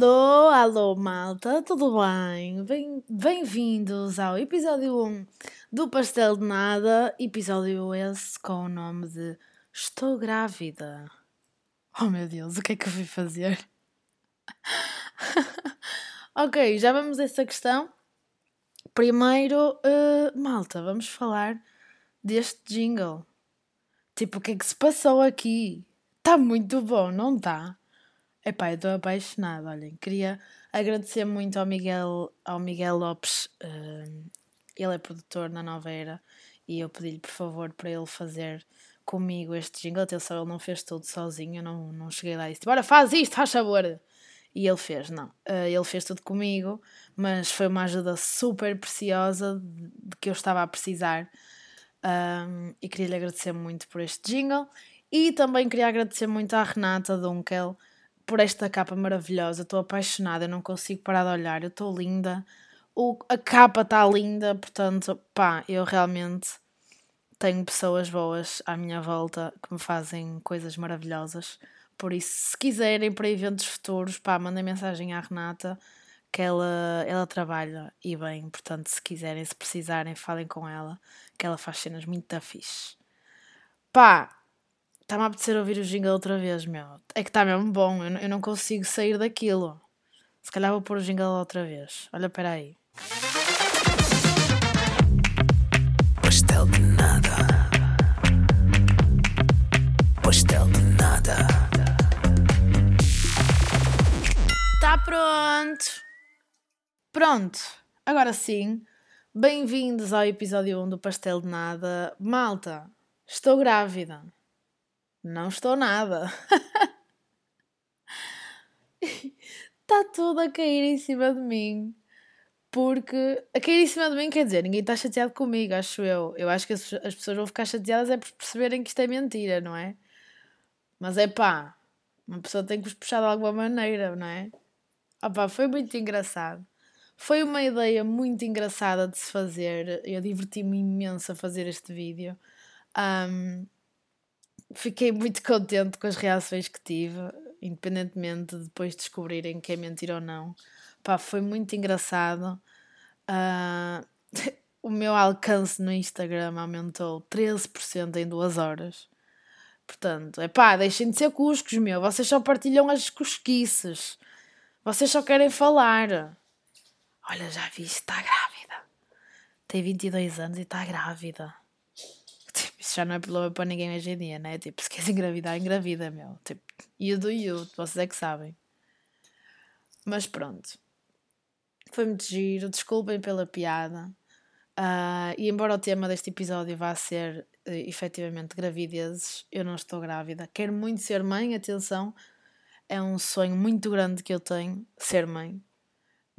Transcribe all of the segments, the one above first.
Alô, alô, malta, tudo bem? Bem-vindos ao episódio 1 do Pastel de Nada, episódio esse com o nome de Estou Grávida. Oh meu Deus, o que é que eu fui fazer? ok, já vamos a essa questão. Primeiro, uh, malta, vamos falar deste jingle. Tipo, o que é que se passou aqui? Está muito bom, não está? Epá, eu estou apaixonada, olhem. Queria agradecer muito ao Miguel, ao Miguel Lopes. Uh, ele é produtor na Nova Era e eu pedi-lhe, por favor, para ele fazer comigo este jingle. Atenção, ele não fez tudo sozinho, eu não, não cheguei lá e disse: Bora, faz isto, faz sabor. E ele fez, não. Uh, ele fez tudo comigo, mas foi uma ajuda super preciosa de, de que eu estava a precisar. Um, e queria lhe agradecer muito por este jingle. E também queria agradecer muito à Renata Dunkel por esta capa maravilhosa. Estou apaixonada, não consigo parar de olhar. Eu estou linda. O, a capa está linda, portanto, pá, eu realmente tenho pessoas boas à minha volta que me fazem coisas maravilhosas. Por isso, se quiserem para eventos futuros, pá, mandem mensagem à Renata que ela, ela trabalha e bem, portanto, se quiserem, se precisarem, falem com ela, que ela faz cenas muito fixe. Pá, Está-me a apetecer ouvir o jingle outra vez, meu. É que está mesmo bom, eu, eu não consigo sair daquilo. Se calhar vou pôr o jingle outra vez. Olha, espera aí. Pastel de nada. Pastel de nada. Está pronto. Pronto. Agora sim. Bem-vindos ao episódio 1 do Pastel de Nada. Malta, estou grávida. Não estou nada. Está tudo a cair em cima de mim. Porque a cair em cima de mim quer dizer, ninguém está chateado comigo, acho eu. Eu acho que as, as pessoas vão ficar chateadas é por perceberem que isto é mentira, não é? Mas é pá, uma pessoa tem que os puxar de alguma maneira, não é? Opa, foi muito engraçado. Foi uma ideia muito engraçada de se fazer. Eu diverti-me imenso a fazer este vídeo. Um, fiquei muito contente com as reações que tive, independentemente de depois descobrirem que é mentira ou não. Pá, foi muito engraçado. Uh, o meu alcance no Instagram aumentou 13% em duas horas. Portanto, é pá, deixem de ser cuscos, meu. Vocês só partilham as cosquices. Vocês só querem falar. Olha, já vi, está grávida. Tem 22 anos e está grávida. Isso já não é problema para ninguém hoje em dia, né? Tipo, se queres engravidar, engravida, meu. Tipo, you do you, vocês é que sabem. Mas pronto. Foi muito giro, desculpem pela piada. Uh, e embora o tema deste episódio vá ser uh, efetivamente gravidezes, eu não estou grávida. Quero muito ser mãe, atenção. É um sonho muito grande que eu tenho, ser mãe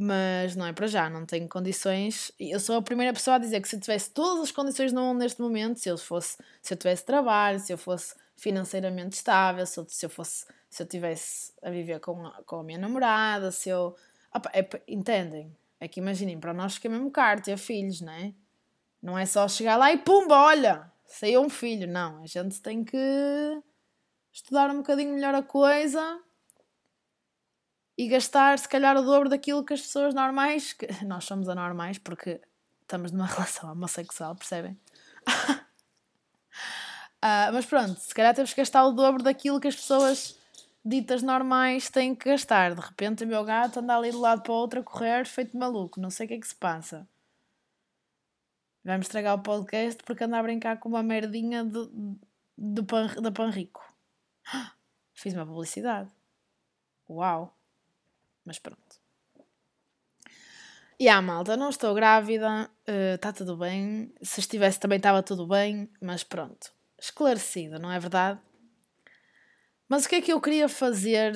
mas não é para já, não tenho condições. Eu sou a primeira pessoa a dizer que se eu tivesse todas as condições no mundo neste momento, se eu fosse, se eu tivesse trabalho, se eu fosse financeiramente estável, se eu, se eu fosse, se eu tivesse a viver com a, com a minha namorada, se eu, opa, é, entendem? É que imaginem, para nós fica mesmo caro ter filhos, não é? Não é só chegar lá e pumba, olha, saiu um filho, não, a gente tem que estudar um bocadinho melhor a coisa e gastar se calhar o dobro daquilo que as pessoas normais, que nós somos anormais porque estamos numa relação homossexual, percebem? uh, mas pronto, se calhar temos que gastar o dobro daquilo que as pessoas ditas normais têm que gastar. De repente o meu gato anda ali de lado para o outro a correr, feito maluco, não sei o que é que se passa. Vai-me estragar o podcast porque anda a brincar com uma merdinha do, do pan, da Panrico. Fiz uma publicidade. Uau! Mas pronto. E a malta, não estou grávida, está eh, uh, tudo bem. Se estivesse também estava tudo bem, mas pronto. Esclarecido, não é verdade? Mas o que é que eu queria fazer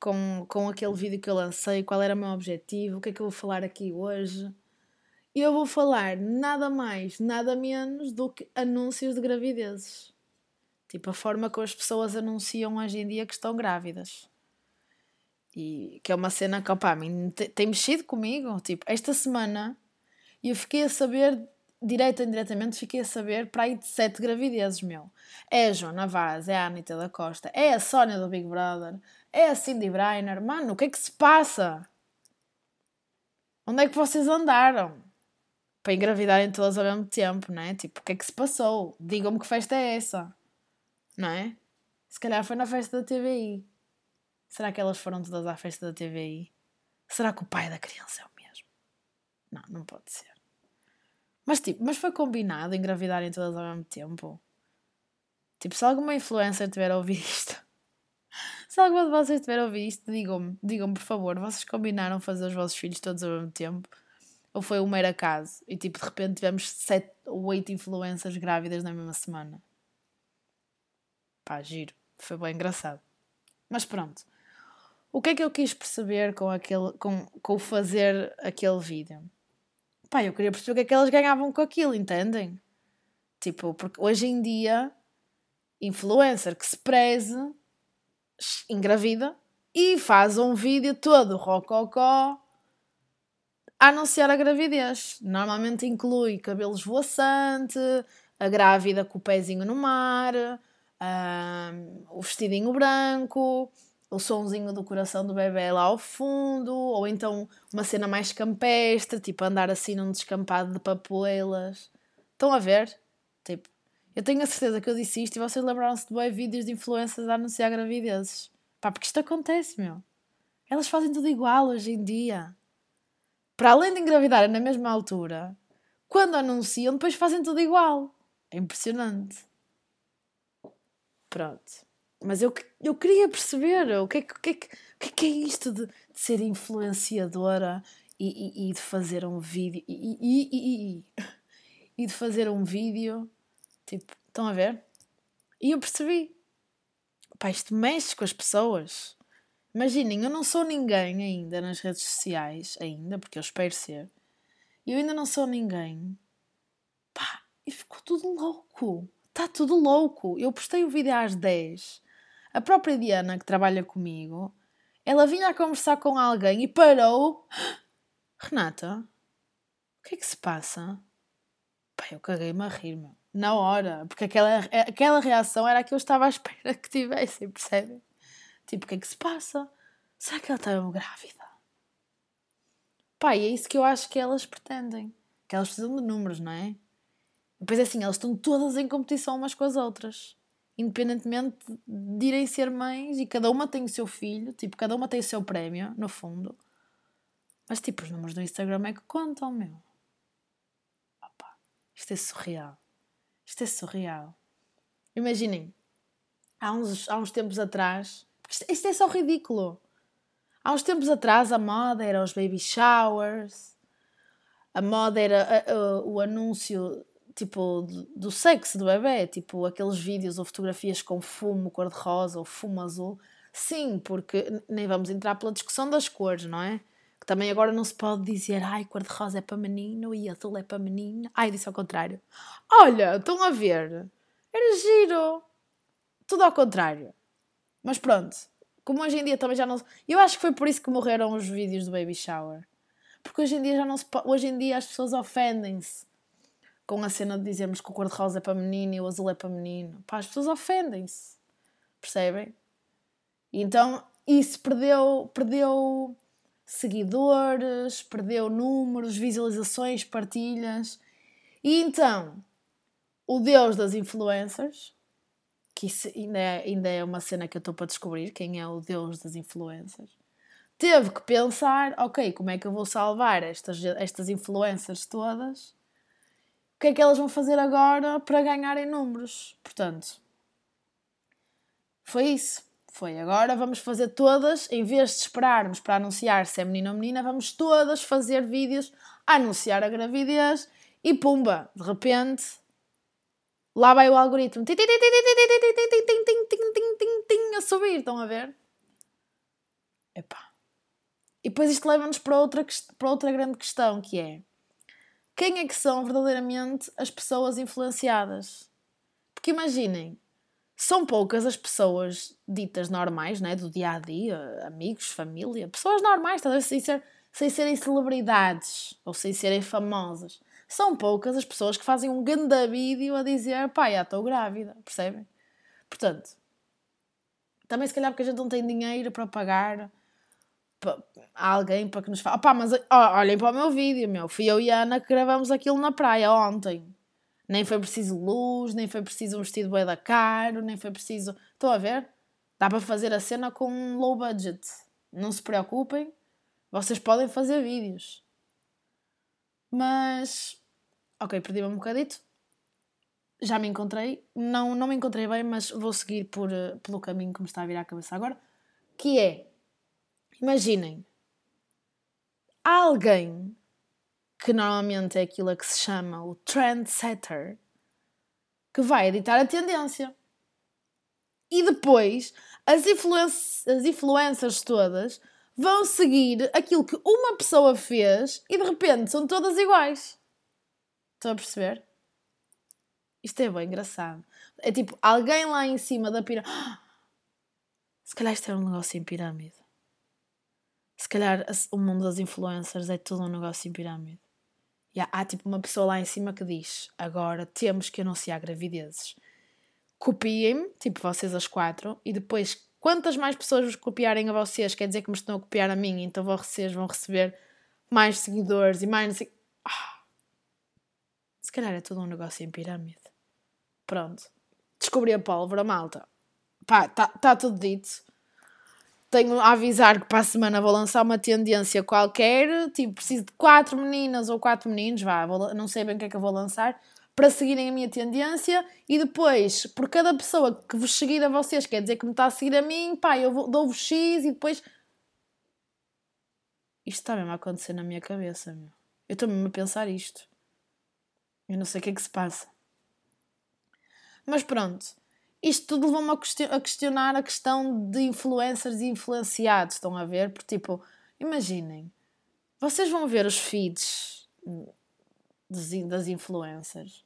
com, com aquele vídeo que eu lancei? Qual era o meu objetivo? O que é que eu vou falar aqui hoje? Eu vou falar nada mais, nada menos do que anúncios de gravidezes. Tipo, a forma como as pessoas anunciam hoje em dia que estão grávidas. E que é uma cena que, opa, mim, tem mexido comigo. Tipo, esta semana eu fiquei a saber, direito ou indiretamente, fiquei a saber para aí de sete gravidezes, meu. É a Joana Vaz, é a Anitta da Costa, é a Sónia do Big Brother, é a Cindy Briner. Mano, o que é que se passa? Onde é que vocês andaram? Para engravidarem todas ao mesmo tempo, não é? Tipo, o que é que se passou? Digam-me que festa é essa, não é? Se calhar foi na festa da TVI. Será que elas foram todas à festa da TVI? Será que o pai da criança é o mesmo? Não, não pode ser. Mas tipo, mas foi combinado engravidarem todas ao mesmo tempo? Tipo, se alguma influencer tiver a ouvir isto, se alguma de vocês tiver a ouvir isto, digam-me, digam-me por favor, vocês combinaram fazer os vossos filhos todos ao mesmo tempo? Ou foi um mero acaso? E tipo, de repente tivemos sete ou oito influências grávidas na mesma semana. Pá, giro. Foi bem engraçado. Mas pronto. O que é que eu quis perceber com, aquele, com, com fazer aquele vídeo? Pá, eu queria perceber o que é que elas ganhavam com aquilo, entendem? Tipo, porque hoje em dia, influencer que se preze, engravida e faz um vídeo todo rococó a anunciar a gravidez. Normalmente inclui cabelo esvoaçante, a grávida com o pezinho no mar, um, o vestidinho branco, o sonzinho do coração do bebê lá ao fundo, ou então uma cena mais campestre, tipo andar assim num descampado de papoelas. Estão a ver? Tipo, eu tenho a certeza que eu disse isto e vocês lembraram-se de bons vídeos de influências a anunciar gravidezes. Pá, porque isto acontece, meu. Elas fazem tudo igual hoje em dia. Para além de engravidarem na mesma altura, quando anunciam, depois fazem tudo igual. É impressionante. Pronto. Mas eu, eu queria perceber o que é, que, que, que, que é isto de, de ser influenciadora e, e, e, de fazer um vídeo. E, e, e, de fazer um vídeo. Tipo, estão a ver? E eu percebi. Pá, isto mexe com as pessoas. Imaginem, eu não sou ninguém ainda nas redes sociais, ainda, porque eu espero ser. Eu ainda não sou ninguém. Pá, e ficou tudo louco. Está tudo louco. Eu postei o vídeo às 10. A própria Diana, que trabalha comigo, ela vinha a conversar com alguém e parou. Renata, o que é que se passa? Pá, eu caguei-me a rir, meu. Na hora. Porque aquela, aquela reação era a que eu estava à espera que tivessem, percebem? Tipo, o que é que se passa? Será que ela está grávida? E é isso que eu acho que elas pretendem. Que elas precisam de números, não é? Depois é assim, elas estão todas em competição umas com as outras. Independentemente de irem ser mães e cada uma tem o seu filho, tipo, cada uma tem o seu prémio, no fundo. Mas tipo, os números do Instagram é que contam, meu. Opa, isto é surreal. Isto é surreal. Imaginem, há uns, há uns tempos atrás, isto, isto é só ridículo. Há uns tempos atrás a moda era os baby showers, a moda era o anúncio tipo, do, sexo do bebê, tipo, aqueles vídeos ou fotografias com fumo cor-de-rosa ou fumo azul. Sim, porque nem vamos entrar pela discussão das cores, não é? Que também agora não se pode dizer, ai, cor-de-rosa é para menino e azul é para menina. Ai, disse ao contrário. Olha, estão a ver? Era giro. Tudo ao contrário. Mas pronto, como hoje em dia também já não. Eu acho que foi por isso que morreram os vídeos do baby shower. Porque hoje em dia já não se. Hoje em dia as pessoas ofendem-se com a cena de dizermos que o cor-de-rosa é para menino e o azul é para menino. Pá, as pessoas ofendem-se. Percebem? Então isso perdeu, perdeu seguidores, perdeu números, visualizações, partilhas. E então, o Deus das influencers, que ainda é, ainda é uma cena que eu estou para descobrir, quem é o Deus das influencers, teve que pensar, ok, como é que eu vou salvar estas, estas influencers todas que é que elas vão fazer agora para ganharem números. Portanto, foi isso. Foi agora, vamos fazer todas, em vez de esperarmos para anunciar se é menino ou menina, vamos todas fazer vídeos a anunciar a gravidez e pumba, de repente, lá vai o algoritmo a subir, estão a ver? Epá. E depois isto leva-nos para outra, para outra grande questão que é quem é que são verdadeiramente as pessoas influenciadas? Porque imaginem, são poucas as pessoas ditas normais, né, do dia a dia, amigos, família, pessoas normais, talvez sem, ser, sem serem celebridades ou sem serem famosas. São poucas as pessoas que fazem um grande vídeo a dizer pá, já estou grávida, percebem? Portanto, Também se calhar porque a gente não tem dinheiro para pagar a alguém para que nos faça. Opá, mas olhem para o meu vídeo, meu. Fui eu e a Ana que gravamos aquilo na praia ontem. Nem foi preciso luz, nem foi preciso um vestido bem da caro, nem foi preciso. Estão a ver? Dá para fazer a cena com um low budget. Não se preocupem, vocês podem fazer vídeos. Mas. Ok, perdi-me um bocadito. Já me encontrei. Não, não me encontrei bem, mas vou seguir por, eh, pelo caminho que me está a virar a cabeça agora. Que é. Imaginem. Alguém que normalmente é aquilo a que se chama o trendsetter que vai editar a tendência. E depois as, influen as influências todas vão seguir aquilo que uma pessoa fez e de repente são todas iguais. Estão a perceber? Isto é bem engraçado. É tipo, alguém lá em cima da pirâmide. Se calhar isto é um negócio em pirâmide. Se calhar o mundo das influencers é tudo um negócio em pirâmide. E há, há tipo uma pessoa lá em cima que diz: agora temos que anunciar gravidezes. Copiem-me, tipo vocês as quatro, e depois Quantas mais pessoas vos copiarem a vocês, quer dizer que me estão a copiar a mim, então vocês vão receber mais seguidores e mais. Ah. Se calhar é tudo um negócio em pirâmide. Pronto. Descobri a pólvora, malta. Pá, está tá tudo dito. Tenho a avisar que para a semana vou lançar uma tendência qualquer. Tipo, preciso de quatro meninas ou quatro meninos. Vá, vou, não sei bem o que é que eu vou lançar para seguirem a minha tendência e depois, por cada pessoa que vos seguir a vocês, quer dizer que me está a seguir a mim, pá, eu dou-vos X e depois. Isto está mesmo a acontecer na minha cabeça, meu. Eu estou mesmo a pensar isto. Eu não sei o que é que se passa. Mas pronto, isto tudo levou-me a questionar a questão de influencers e influenciados, estão a ver? Porque, tipo, imaginem, vocês vão ver os feeds das influencers.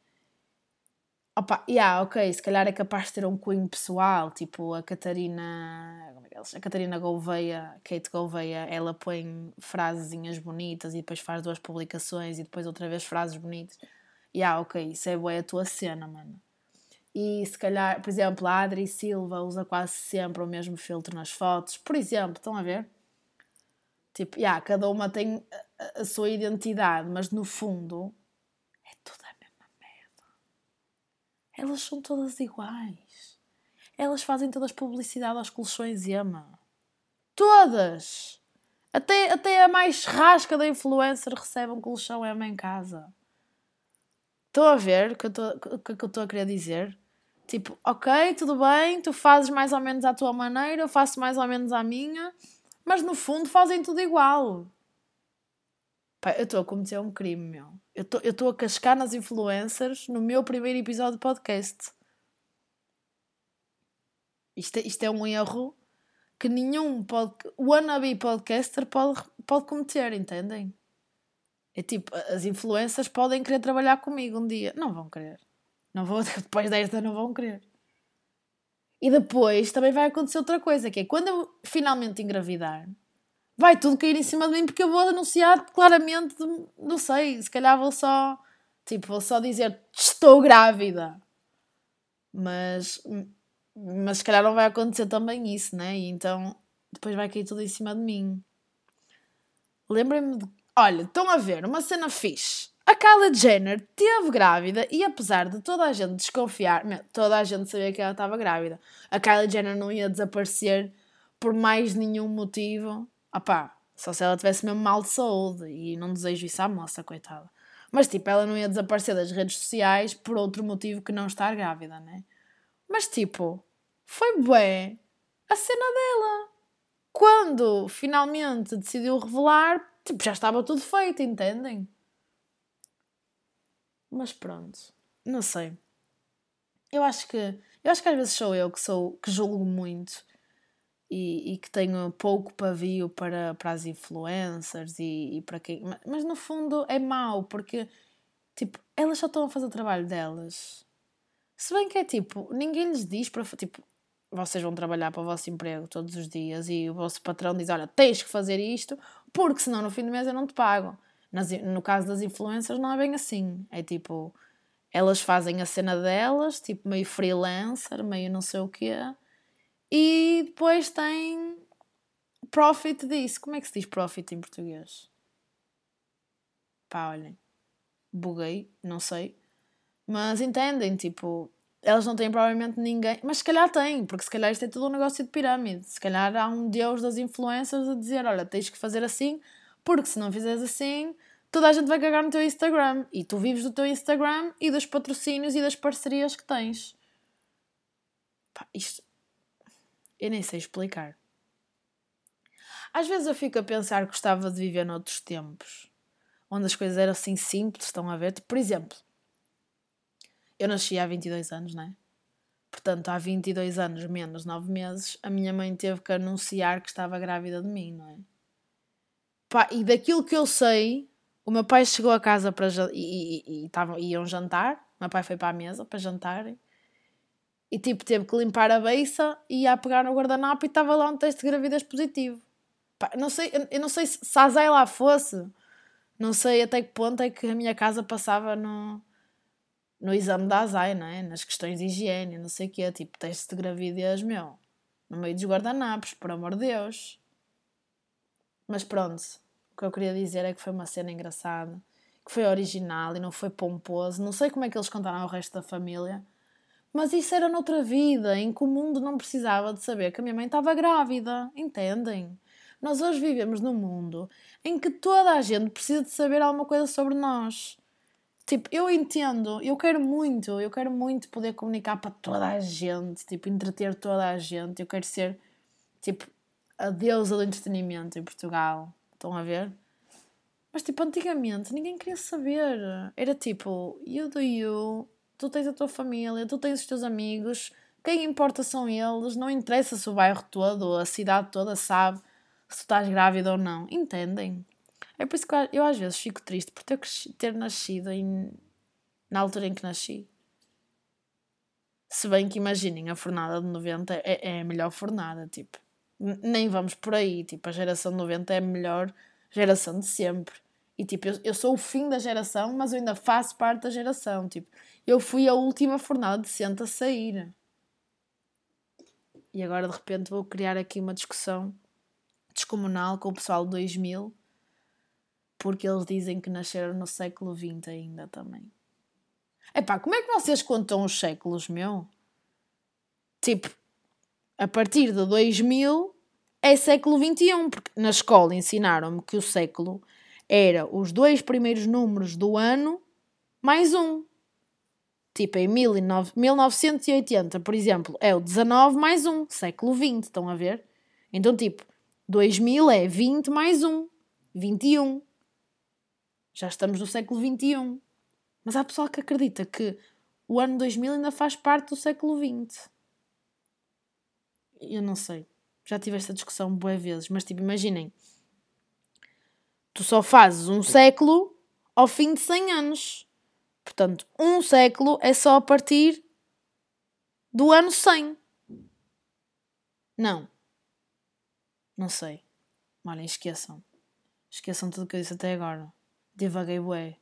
Opa, yeah, ok, se calhar é capaz de ter um cunho pessoal, tipo a Catarina. Como é que é? A Catarina Gouveia, Kate Gouveia, ela põe frasezinhas bonitas e depois faz duas publicações e depois outra vez frases bonitas. Yeah, ok, isso é boa a tua cena, mano. E se calhar, por exemplo, a Adri Silva usa quase sempre o mesmo filtro nas fotos, por exemplo, estão a ver? Tipo, yeah, cada uma tem a, a sua identidade, mas no fundo Elas são todas iguais. Elas fazem todas publicidade aos colchões Ema. Todas! Até, até a mais rasca da influencer recebe um colchão Ema em casa. Estão a ver o que eu estou a querer dizer? Tipo, ok, tudo bem, tu fazes mais ou menos à tua maneira, eu faço mais ou menos à minha, mas no fundo fazem tudo igual. Pá, eu estou a cometer um crime, meu. Eu estou a cascar nas influencers no meu primeiro episódio de podcast. Isto é, isto é um erro que nenhum pod, wannabe podcaster pode, pode cometer, entendem? É tipo, as influências podem querer trabalhar comigo um dia. Não vão querer. Não vou, depois desta não vão querer. E depois também vai acontecer outra coisa, que é quando eu finalmente engravidar, vai tudo cair em cima de mim porque eu vou anunciar claramente, não sei, se calhar vou só, tipo, vou só dizer estou grávida. Mas, mas se calhar não vai acontecer também isso, né? E então depois vai cair tudo em cima de mim. Lembrem-me de. Olha, estão a ver, uma cena fixe. A Kylie Jenner teve grávida e apesar de toda a gente desconfiar, toda a gente sabia que ela estava grávida, a Kylie Jenner não ia desaparecer por mais nenhum motivo opá, só se ela tivesse mesmo mal de saúde e não desejo isso à moça, coitada. Mas tipo, ela não ia desaparecer das redes sociais por outro motivo que não estar grávida, né? Mas tipo, foi bem a cena dela. Quando finalmente decidiu revelar, tipo, já estava tudo feito, entendem? Mas pronto, não sei. Eu acho que eu acho que às vezes sou eu que sou que julgo muito e, e que tenho pouco pavio para, para as influencers e, e para quem. Mas, mas, no fundo é mau, porque tipo, elas só estão a fazer o trabalho delas. Se bem que é tipo, ninguém lhes diz para. Tipo, vocês vão trabalhar para o vosso emprego todos os dias e o vosso patrão diz: Olha, tens que fazer isto, porque senão no fim do mês eu não te pago. Nas, no caso das influencers, não é bem assim. É tipo, elas fazem a cena delas, tipo meio freelancer, meio não sei o quê E depois tem profit disso. Como é que se diz profit em português? Pá, olhem. Buguei, não sei. Mas entendem, tipo, elas não têm provavelmente ninguém, mas se calhar têm, porque se calhar isto é tudo um negócio de pirâmide. Se calhar há um deus das influências a dizer: Olha, tens que fazer assim, porque se não fizeres assim, toda a gente vai cagar no teu Instagram. E tu vives do teu Instagram e dos patrocínios e das parcerias que tens. Pá, isto. Eu nem sei explicar. Às vezes eu fico a pensar que gostava de viver noutros tempos, onde as coisas eram assim simples, estão a ver? Por exemplo, eu nasci há 22 anos, não é? Portanto, há 22 anos menos 9 meses, a minha mãe teve que anunciar que estava grávida de mim, não é? Pá, e daquilo que eu sei, o meu pai chegou a casa para e, e, e iam jantar. O meu pai foi para a mesa para jantarem. E tipo, teve que limpar a beiça e ia pegar no guardanapo e estava lá um teste de gravidez positivo. Pá, não sei, eu não sei se, se a Zay lá fosse, não sei até que ponto é que a minha casa passava no, no exame da ASAI, não é? Nas questões de higiene, não sei o quê, tipo teste de gravidez, meu, no meio dos guardanapos, por amor de Deus. Mas pronto, o que eu queria dizer é que foi uma cena engraçada, que foi original e não foi pomposo. Não sei como é que eles contaram ao resto da família, mas isso era noutra vida, em que o mundo não precisava de saber que a minha mãe estava grávida, entendem? Nós hoje vivemos num mundo em que toda a gente precisa de saber alguma coisa sobre nós. Tipo, eu entendo, eu quero muito, eu quero muito poder comunicar para toda a gente, tipo, entreter toda a gente. Eu quero ser, tipo, a deusa do entretenimento em Portugal. Estão a ver? Mas, tipo, antigamente ninguém queria saber. Era tipo, you do you, tu tens a tua família, tu tens os teus amigos, quem importa são eles, não interessa se o bairro todo, a cidade toda sabe se tu estás grávida ou não. Entendem? É por isso que eu às vezes fico triste por ter, ter nascido em, na altura em que nasci. Se bem que imaginem, a fornada de 90 é, é a melhor fornada, tipo. Nem vamos por aí, tipo, a geração de 90 é a melhor geração de sempre. E tipo, eu, eu sou o fim da geração, mas eu ainda faço parte da geração. Tipo, eu fui a última fornada decente a sair. E agora de repente vou criar aqui uma discussão descomunal com o pessoal de 2000 porque eles dizem que nasceram no século XX ainda também. Epá, como é que vocês contam os séculos, meu? Tipo, a partir de 2000 é século XXI, porque na escola ensinaram-me que o século era os dois primeiros números do ano mais um. Tipo, em 1980, por exemplo, é o 19 mais um, século XX, estão a ver? Então, tipo, 2000 é 20 mais um, 21. Já estamos no século XXI. Mas há pessoal que acredita que o ano 2000 ainda faz parte do século XX. Eu não sei. Já tive esta discussão boas vezes, mas tipo, imaginem. Tu só fazes um século ao fim de 100 anos. Portanto, um século é só a partir do ano 100. Não. Não sei. Olhem, esqueçam. Esqueçam tudo o que eu disse até agora divaguei bué.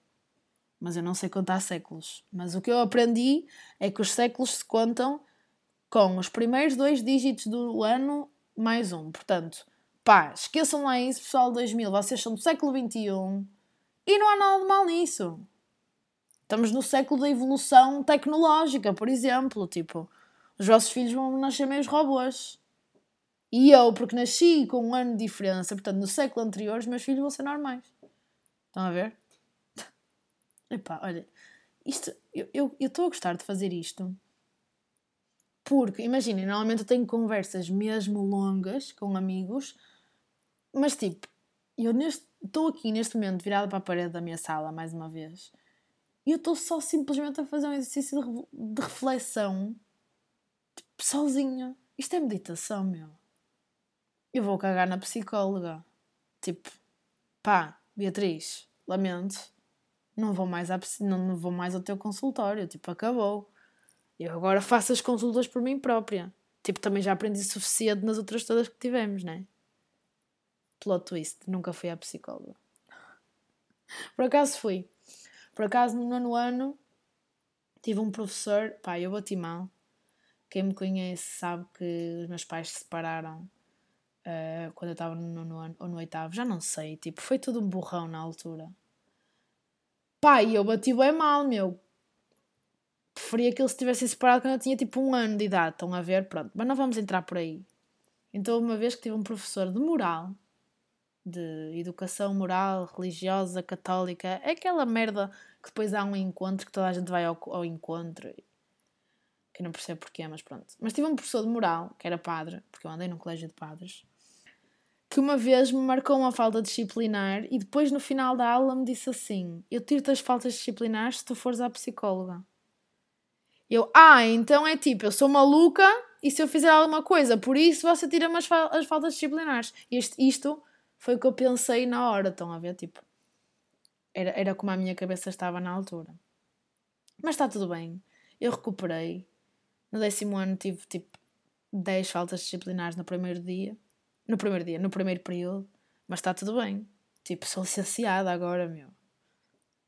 Mas eu não sei contar séculos. Mas o que eu aprendi é que os séculos se contam com os primeiros dois dígitos do ano mais um. Portanto, pá, esqueçam lá isso, pessoal 2000. Vocês são do século XXI e não há nada de mal nisso. Estamos no século da evolução tecnológica, por exemplo. Tipo, os vossos filhos vão nascer meio robôs. E eu, porque nasci com um ano de diferença, portanto, no século anterior, os meus filhos vão ser normais. Estão a ver? Epá, olha, isto, eu estou a gostar de fazer isto porque, imaginem, normalmente eu tenho conversas mesmo longas com amigos, mas tipo, eu estou aqui neste momento virada para a parede da minha sala mais uma vez e eu estou só simplesmente a fazer um exercício de, de reflexão tipo, sozinha. Isto é meditação, meu. Eu vou cagar na psicóloga. Tipo, pá, Beatriz, lamento, não vou mais, à, não, não vou mais ao teu consultório, tipo, acabou. Eu agora faço as consultas por mim própria. Tipo, também já aprendi suficiente nas outras todas que tivemos, né? Plot twist, nunca fui à psicóloga. Por acaso fui. Por acaso, no nono ano, tive um professor, pá, eu bati mal, Quem me conhece sabe que os meus pais se separaram uh, quando eu estava no nono ano ou no oitavo, já não sei. Tipo, foi tudo um burrão na altura. Pai, eu bati bem mal, meu. Preferia que eles se tivessem separado quando eu tinha tipo um ano de idade. Estão a ver? Pronto. Mas não vamos entrar por aí. Então, uma vez que tive um professor de moral, de educação moral, religiosa, católica, é aquela merda que depois há um encontro que toda a gente vai ao, ao encontro. Que eu não percebo porquê, mas pronto. Mas tive um professor de moral, que era padre, porque eu andei num colégio de padres, que uma vez me marcou uma falta disciplinar e depois no final da aula me disse assim: Eu tiro-te as faltas disciplinares se tu fores à psicóloga. Eu, ah, então é tipo, eu sou maluca e se eu fizer alguma coisa, por isso você tira-me as, fal as faltas disciplinares. Isto, isto foi o que eu pensei na hora, estão a ver? Tipo, era, era como a minha cabeça estava na altura. Mas está tudo bem. Eu recuperei. No décimo ano tive tipo 10 faltas disciplinares no primeiro dia. No primeiro dia, no primeiro período. Mas está tudo bem. Tipo, sou licenciada agora, meu.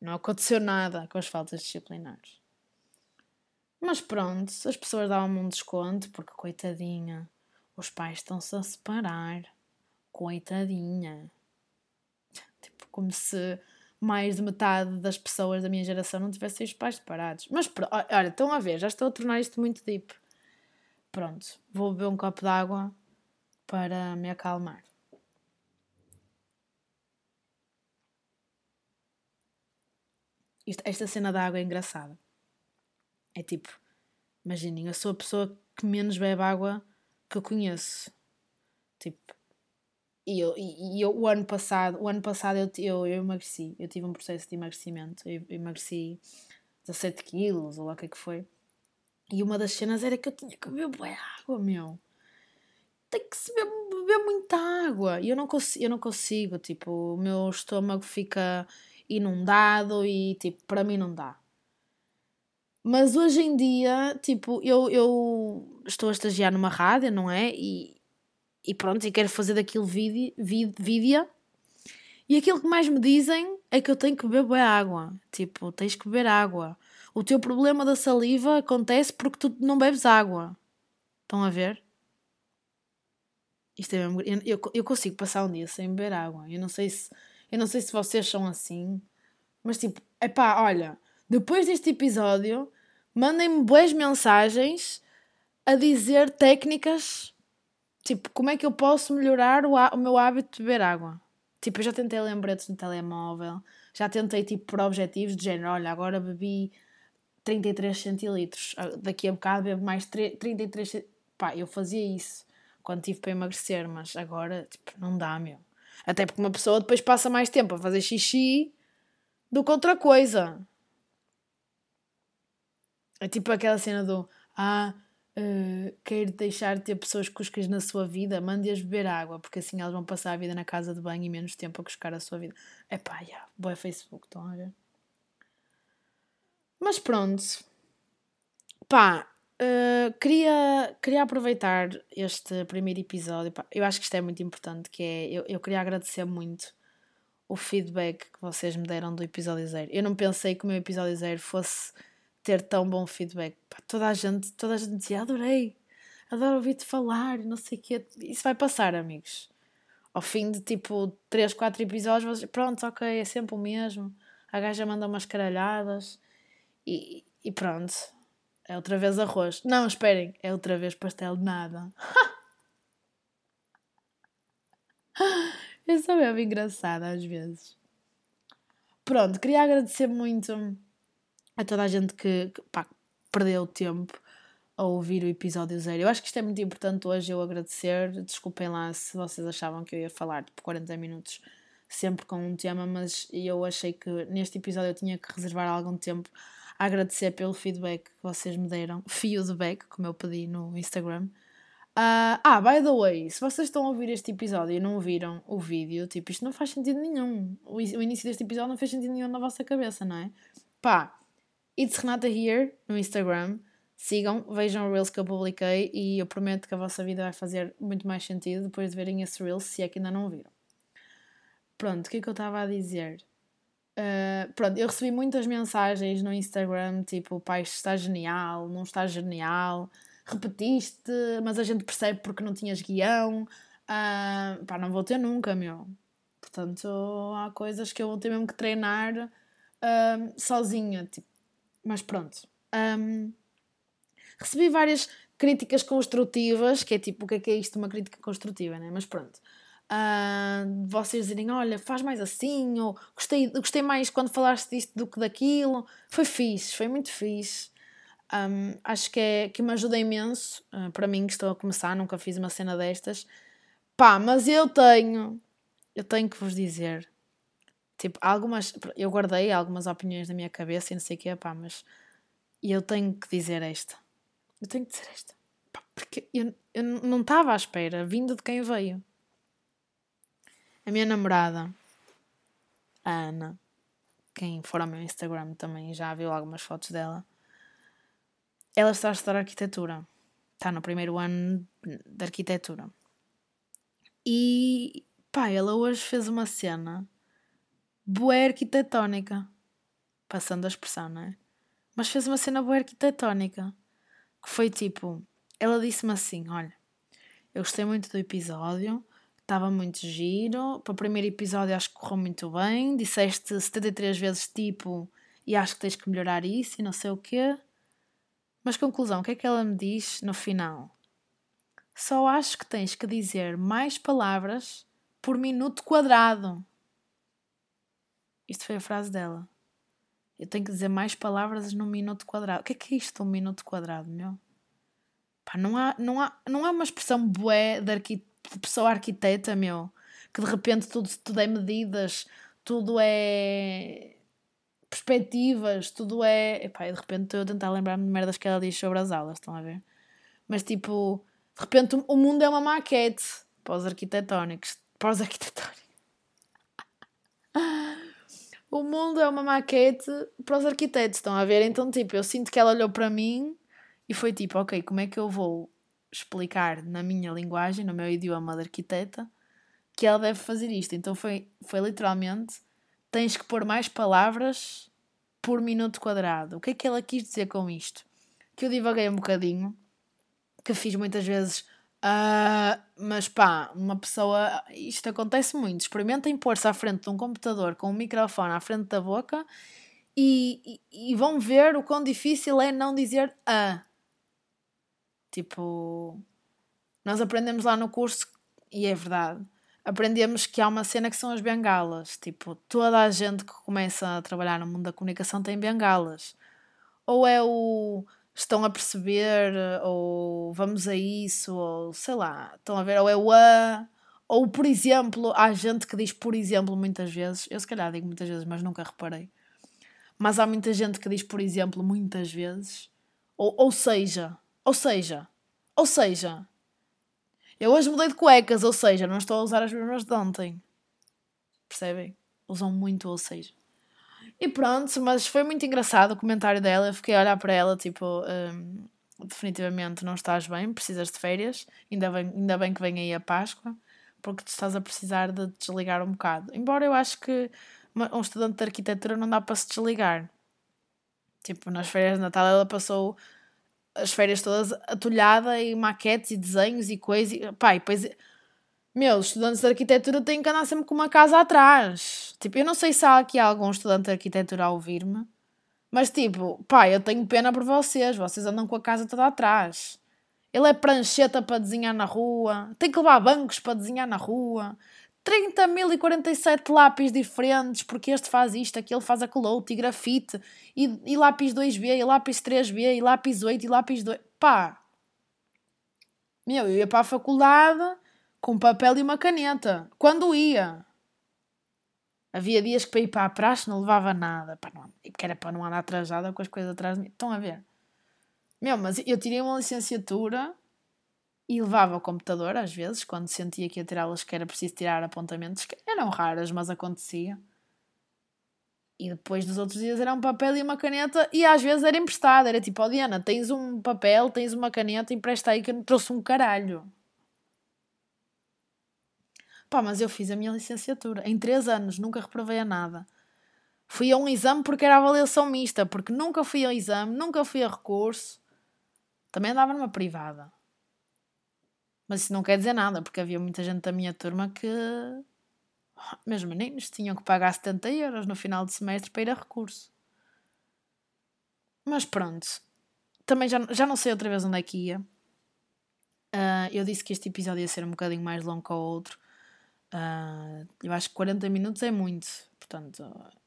Não aconteceu nada com as faltas disciplinares. Mas pronto, as pessoas davam-me um desconto porque, coitadinha, os pais estão-se a separar. Coitadinha. Tipo, como se mais de metade das pessoas da minha geração não tivessem os pais separados. Mas olha, estão a ver, já estou a tornar isto muito deep. Pronto, vou beber um copo de água para me acalmar. Isto, esta cena da água é engraçada. É tipo, imaginem, eu sou a pessoa que menos bebe água que eu conheço. Tipo, e eu, e, eu, o ano passado, o ano passado eu, eu, eu emagreci, eu tive um processo de emagrecimento, eu emagreci 17 quilos, ou lá o que é que foi. E uma das cenas era que eu tinha que beber boa água, meu. Tem que se beber, beber muita água. E eu não, consigo, eu não consigo, tipo, o meu estômago fica inundado e, tipo, para mim não dá. Mas hoje em dia, tipo, eu, eu estou a estagiar numa rádio, não é? E, e pronto, e quero fazer daquilo vídeo, vídeo. E aquilo que mais me dizem é que eu tenho que beber água. Tipo, tens que beber água. O teu problema da saliva acontece porque tu não bebes água. Estão a ver? Isto é mesmo, eu, eu consigo passar um dia sem beber água. Eu não sei se, eu não sei se vocês são assim. Mas tipo, epá, olha, depois deste episódio, mandem-me boas mensagens a dizer técnicas Tipo, como é que eu posso melhorar o, o meu hábito de beber água? Tipo, eu já tentei lembretes no telemóvel, já tentei, tipo, por objetivos de género, olha, agora bebi 33 centilitros, ah, daqui a bocado bebo mais 33 Pá, eu fazia isso quando tive para emagrecer, mas agora, tipo, não dá, meu. Até porque uma pessoa depois passa mais tempo a fazer xixi do que outra coisa. É tipo aquela cena do, ah, uh, quer deixar de ter pessoas cuscas na sua vida, mande-as beber água, porque assim elas vão passar a vida na casa de banho e menos tempo a cuscar a sua vida. É pá, yeah, boa Facebook, estão a ver? Mas pronto. Pá, uh, queria, queria aproveitar este primeiro episódio. Pá, eu acho que isto é muito importante, que é, eu, eu queria agradecer muito o feedback que vocês me deram do episódio zero. Eu não pensei que o meu episódio zero fosse ter tão bom feedback. Pá, toda a gente, toda a gente dizia, adorei, adoro ouvir-te falar, não sei o quê. Isso vai passar, amigos. Ao fim de tipo 3, 4 episódios, pronto, ok, é sempre o mesmo. A gaja manda umas caralhadas e, e pronto. É outra vez arroz. Não, esperem, é outra vez pastel de nada. Eu sou mesmo engraçada às vezes. Pronto, queria agradecer muito a toda a gente que, que pá, perdeu tempo a ouvir o episódio zero. Eu acho que isto é muito importante hoje eu agradecer. Desculpem lá se vocês achavam que eu ia falar por 40 minutos sempre com um tema, mas eu achei que neste episódio eu tinha que reservar algum tempo a agradecer pelo feedback que vocês me deram. Feedback, como eu pedi no Instagram. Uh, ah, by the way, se vocês estão a ouvir este episódio e não ouviram o vídeo, tipo, isto não faz sentido nenhum. O, início deste episódio não fez sentido nenhum na vossa cabeça, não é? Pá, It's Renata Here no Instagram. Sigam, vejam o Reels que eu publiquei e eu prometo que a vossa vida vai fazer muito mais sentido depois de verem esse Reels, se é que ainda não viram. Pronto, o que é que eu estava a dizer? Uh, pronto, eu recebi muitas mensagens no Instagram, tipo, pai, está genial, não está genial, repetiste, mas a gente percebe porque não tinhas guião. Uh, pá, não vou ter nunca, meu. Portanto, há coisas que eu vou ter mesmo que treinar uh, sozinha. Tipo. Mas pronto. Um, recebi várias críticas construtivas, que é tipo, o que é que é isto, uma crítica construtiva, né? Mas pronto. Uh, vocês dizerem, olha, faz mais assim, ou gostei, gostei mais quando falaste disto do que daquilo. Foi fixe, foi muito fixe. Um, acho que, é, que me ajuda imenso. Uh, para mim, que estou a começar, nunca fiz uma cena destas. Pá, mas eu tenho, eu tenho que vos dizer, tipo, algumas, eu guardei algumas opiniões na minha cabeça e não sei o que é, pá, mas eu tenho que dizer esta. Eu tenho que dizer esta. Pá, porque eu, eu não estava à espera, vindo de quem veio. A minha namorada, a Ana, quem for ao meu Instagram também já viu algumas fotos dela ela está a estudar arquitetura. Está no primeiro ano de arquitetura. E pá, ela hoje fez uma cena boa arquitetónica. Passando a expressão, não é? Mas fez uma cena boa arquitetónica. Que foi tipo, ela disse-me assim: Olha, eu gostei muito do episódio, estava muito giro. Para o primeiro episódio acho que correu muito bem. Disseste 73 vezes tipo, e acho que tens que melhorar isso e não sei o quê. Mas conclusão, o que é que ela me diz no final? Só acho que tens que dizer mais palavras por minuto quadrado. Isto foi a frase dela. Eu tenho que dizer mais palavras num minuto quadrado. O que é que é isto, um minuto quadrado, meu? Pá, não há, não há, não há uma expressão bué de, arqui, de pessoa arquiteta, meu, que de repente tudo, tudo é medidas, tudo é perspectivas, tudo é. Epá, de repente estou a tentar lembrar-me de merdas que ela diz sobre as aulas, estão a ver? Mas tipo, de repente o mundo é uma maquete para os arquitetónicos. Para os arquitetónicos. o mundo é uma maquete para os arquitetos, estão a ver? Então, tipo, eu sinto que ela olhou para mim e foi tipo, ok, como é que eu vou explicar na minha linguagem, no meu idioma de arquiteta, que ela deve fazer isto? Então foi, foi literalmente tens que pôr mais palavras por minuto quadrado. O que é que ela quis dizer com isto? Que eu divaguei um bocadinho, que fiz muitas vezes, uh, mas pá, uma pessoa. Isto acontece muito. Experimentem pôr-se à frente de um computador com um microfone à frente da boca e, e, e vão ver o quão difícil é não dizer a. Tipo, nós aprendemos lá no curso, e é verdade aprendemos que há uma cena que são as bengalas. Tipo, toda a gente que começa a trabalhar no mundo da comunicação tem bengalas. Ou é o estão a perceber, ou vamos a isso, ou sei lá, estão a ver, ou é o a. Ou, por exemplo, há gente que diz por exemplo muitas vezes, eu se calhar digo muitas vezes, mas nunca reparei. Mas há muita gente que diz por exemplo muitas vezes, ou, ou seja, ou seja, ou seja, eu hoje mudei de cuecas, ou seja, não estou a usar as mesmas de ontem. Percebem? Usam muito, ou seja. E pronto, mas foi muito engraçado o comentário dela. Eu fiquei a olhar para ela, tipo, hum, definitivamente não estás bem, precisas de férias. Ainda bem, ainda bem que vem aí a Páscoa, porque tu estás a precisar de desligar um bocado. Embora eu acho que um estudante de arquitetura não dá para se desligar. Tipo, nas férias de Natal ela passou as férias todas atulhada em maquetes e desenhos e coisas. E, pá, e depois, meus estudantes de arquitetura têm que andar sempre com uma casa atrás. Tipo, eu não sei se há aqui algum estudante de arquitetura a ouvir-me, mas tipo, pá, eu tenho pena por vocês, vocês andam com a casa toda atrás. Ele é prancheta para desenhar na rua, tem que levar bancos para desenhar na rua, 30.047 lápis diferentes, porque este faz isto, aquele faz aquele outro, e grafite, e, e lápis 2B, e lápis 3B, e lápis 8, e lápis 2. Pá! Meu, eu ia para a faculdade com papel e uma caneta. Quando ia? Havia dias que para ir para a praxe não levava nada, pá, não, porque era para não andar atrasada com as coisas atrás de mim. Estão a ver? Meu, mas eu tirei uma licenciatura e levava o computador às vezes, quando sentia que ia tirá-las que era preciso tirar apontamentos, que eram raras, mas acontecia. E depois dos outros dias era um papel e uma caneta e às vezes era emprestado, era tipo, oh, Diana, tens um papel, tens uma caneta, empresta aí que eu não trouxe um caralho. Pá, mas eu fiz a minha licenciatura em 3 anos, nunca reprovei a nada. Fui a um exame porque era avaliação mista, porque nunca fui ao exame, nunca fui a recurso. Também andava numa privada. Mas isso não quer dizer nada, porque havia muita gente da minha turma que. Meus meninos tinham que pagar 70 euros no final de semestre para ir a recurso. Mas pronto. Também já, já não sei outra vez onde é que ia. Uh, eu disse que este episódio ia ser um bocadinho mais longo que o outro. Uh, eu acho que 40 minutos é muito. Portanto,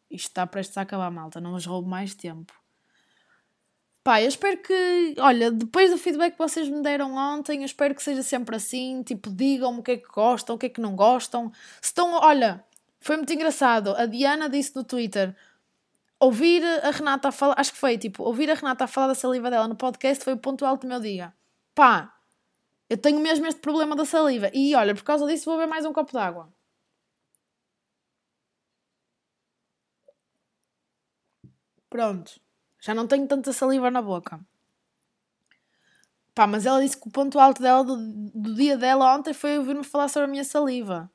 isto está prestes a acabar, malta. Não vos roubo mais tempo. Pá, eu espero que. Olha, depois do feedback que vocês me deram ontem, eu espero que seja sempre assim. Tipo, digam-me o que é que gostam, o que é que não gostam. Se estão. Olha, foi muito engraçado. A Diana disse no Twitter: ouvir a Renata a falar. Acho que foi tipo, ouvir a Renata a falar da saliva dela no podcast foi o ponto alto do meu dia. Pá, eu tenho mesmo este problema da saliva. E olha, por causa disso vou beber mais um copo d'água. Pronto. Já não tenho tanta saliva na boca. Pá, mas ela disse que o ponto alto dela do, do dia dela ontem foi ouvir-me falar sobre a minha saliva.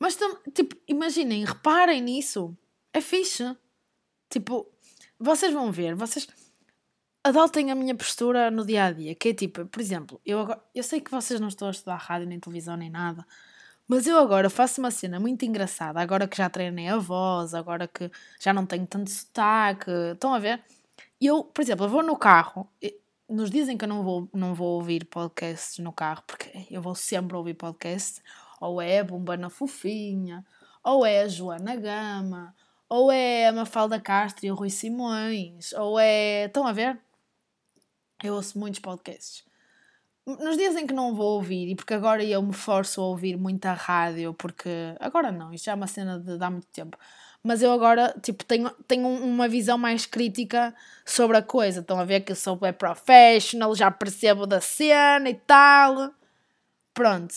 Mas, tipo, imaginem, reparem nisso. É fixe. Tipo, vocês vão ver, vocês adotem a minha postura no dia a dia, que é tipo, por exemplo, eu, agora, eu sei que vocês não estão a estudar rádio, nem televisão, nem nada, mas eu agora faço uma cena muito engraçada, agora que já treinei a voz, agora que já não tenho tanto sotaque, estão a ver? Eu, por exemplo, eu vou no carro, nos dizem que eu não vou, não vou ouvir podcasts no carro, porque eu vou sempre ouvir podcasts, ou é a Bombana Fofinha, ou é a Joana Gama, ou é a Mafalda Castro e o Rui Simões, ou é. Estão a ver? Eu ouço muitos podcasts. Nos dias em que não vou ouvir, e porque agora eu me forço a ouvir muita rádio, porque agora não, isto já é uma cena de, há muito tempo mas eu agora tipo, tenho, tenho uma visão mais crítica sobre a coisa. Estão a ver que eu sou web professional, já percebo da cena e tal. Pronto,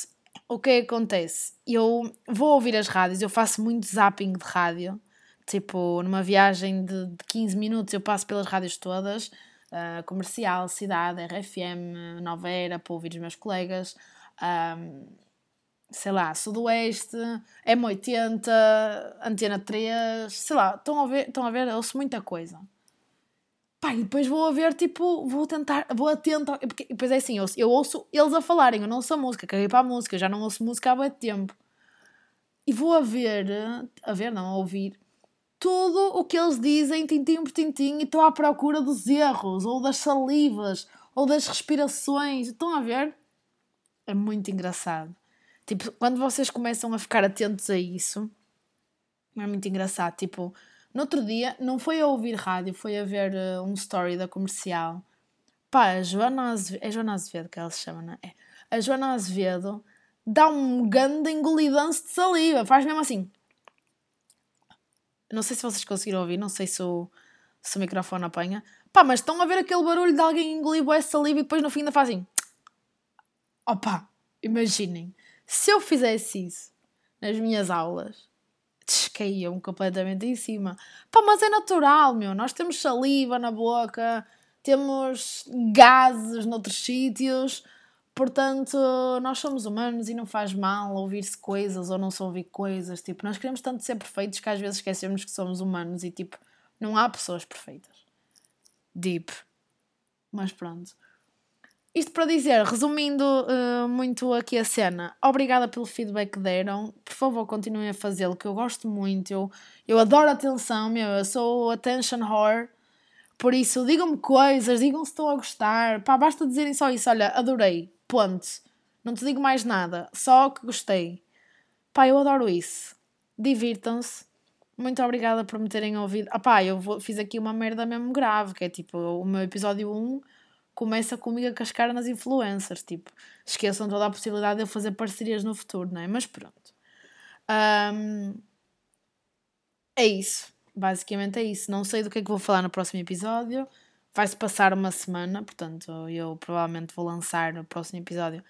o é que acontece? Eu vou ouvir as rádios, eu faço muito zapping de rádio. Tipo, numa viagem de, de 15 minutos eu passo pelas rádios todas. Uh, comercial, Cidade, RFM, Nova Era, para ouvir os meus colegas. Um, sei lá, Sudoeste, M80, Antena 3, sei lá, estão a ver, estão a ver, ouço muita coisa. Pá, e depois vou a ver, tipo, vou tentar, vou atento, porque depois é assim, eu, eu ouço eles a falarem, eu não ouço a música, caguei para a música, eu já não ouço música há muito tempo. E vou a ver, a ver, não, a ouvir, tudo o que eles dizem, tintim por tintim, e estou à procura dos erros, ou das salivas, ou das respirações, estão a ver? É muito engraçado. Tipo, quando vocês começam a ficar atentos a isso, é muito engraçado. Tipo, no outro dia, não foi a ouvir rádio, foi a ver uh, um story da comercial. Pá, a Joana Azevedo, é Joana Azevedo que ela se chama, não é? A Joana Azevedo dá um grande engolidanço de saliva, faz mesmo assim. Não sei se vocês conseguiram ouvir, não sei se o, se o microfone apanha. Pá, mas estão a ver aquele barulho de alguém engolir essa saliva e depois no fim ainda faz assim. Opa, imaginem se eu fizesse isso nas minhas aulas, descaiam completamente em cima. Pá, mas é natural, meu. Nós temos saliva na boca, temos gases noutros sítios, portanto, nós somos humanos e não faz mal ouvir-se coisas ou não se ouvir coisas. Tipo, nós queremos tanto ser perfeitos que às vezes esquecemos que somos humanos e, tipo, não há pessoas perfeitas. Deep. Mas pronto. Isto para dizer, resumindo uh, muito aqui a cena, obrigada pelo feedback que deram. Por favor, continuem a fazê-lo, que eu gosto muito. Eu, eu adoro atenção, meu. Eu sou attention whore. Por isso, digam-me coisas, digam se estão a gostar. Pá, basta dizerem só isso. Olha, adorei. Ponto. Não te digo mais nada. Só que gostei. Pá, eu adoro isso. Divirtam-se. Muito obrigada por me terem ouvido. Ah pá, eu vou, fiz aqui uma merda mesmo grave, que é tipo o meu episódio 1 começa comigo a cascar nas influencers. Tipo, esqueçam toda a possibilidade de eu fazer parcerias no futuro, não é? Mas pronto. Um, é isso. Basicamente é isso. Não sei do que é que vou falar no próximo episódio. Vai-se passar uma semana, portanto, eu provavelmente vou lançar o próximo episódio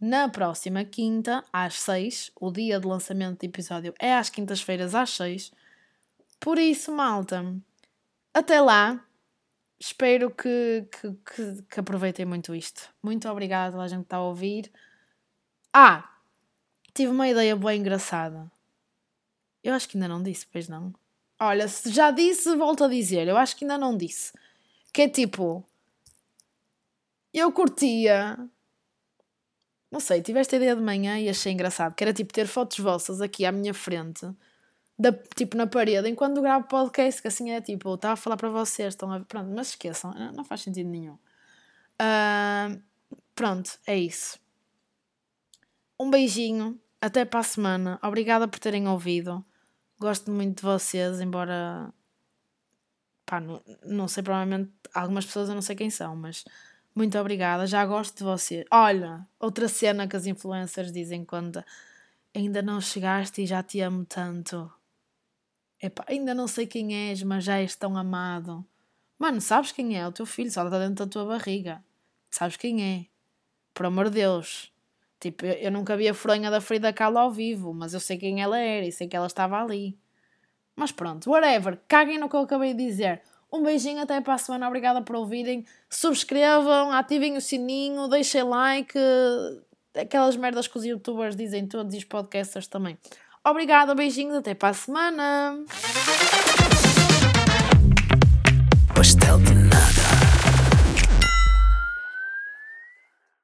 na próxima quinta, às 6. O dia de lançamento do episódio é às quintas-feiras, às 6. Por isso, malta, até lá espero que, que, que, que, aproveitem muito isto. Muito obrigada a gente que está a ouvir. Ah! Tive uma ideia boa engraçada. Eu acho que ainda não disse, pois não? Olha, se já disse, volto a dizer. Eu acho que ainda não disse. Que é tipo. eu curtia. Não sei, tive esta ideia de manhã e achei engraçado, que era tipo ter fotos vossas aqui à minha frente, da, tipo na parede, enquanto gravo podcast, que assim é tipo, estava a falar para vocês, estão a pronto, mas esqueçam, não faz sentido nenhum. Uh, pronto, é isso. Um beijinho, até para a semana. Obrigada por terem ouvido. Gosto muito de vocês, embora. Pá, não, não sei, provavelmente algumas pessoas eu não sei quem são, mas muito obrigada. Já gosto de você. Olha, outra cena que as influencers dizem quando ainda não chegaste e já te amo tanto. Epá, ainda não sei quem és, mas já és tão amado. Mano, sabes quem é? O teu filho só está dentro da tua barriga. Sabes quem é? Por amor de Deus. Tipo, eu, eu nunca vi a fronha da Frida Kahlo ao vivo, mas eu sei quem ela era e sei que ela estava ali. Mas pronto, whatever, caguem no que eu acabei de dizer. Um beijinho até para a semana, obrigada por ouvirem. Subscrevam, ativem o sininho, deixem like, aquelas merdas que os youtubers dizem todos e os podcasters também. Obrigada, beijinhos, até para a semana. De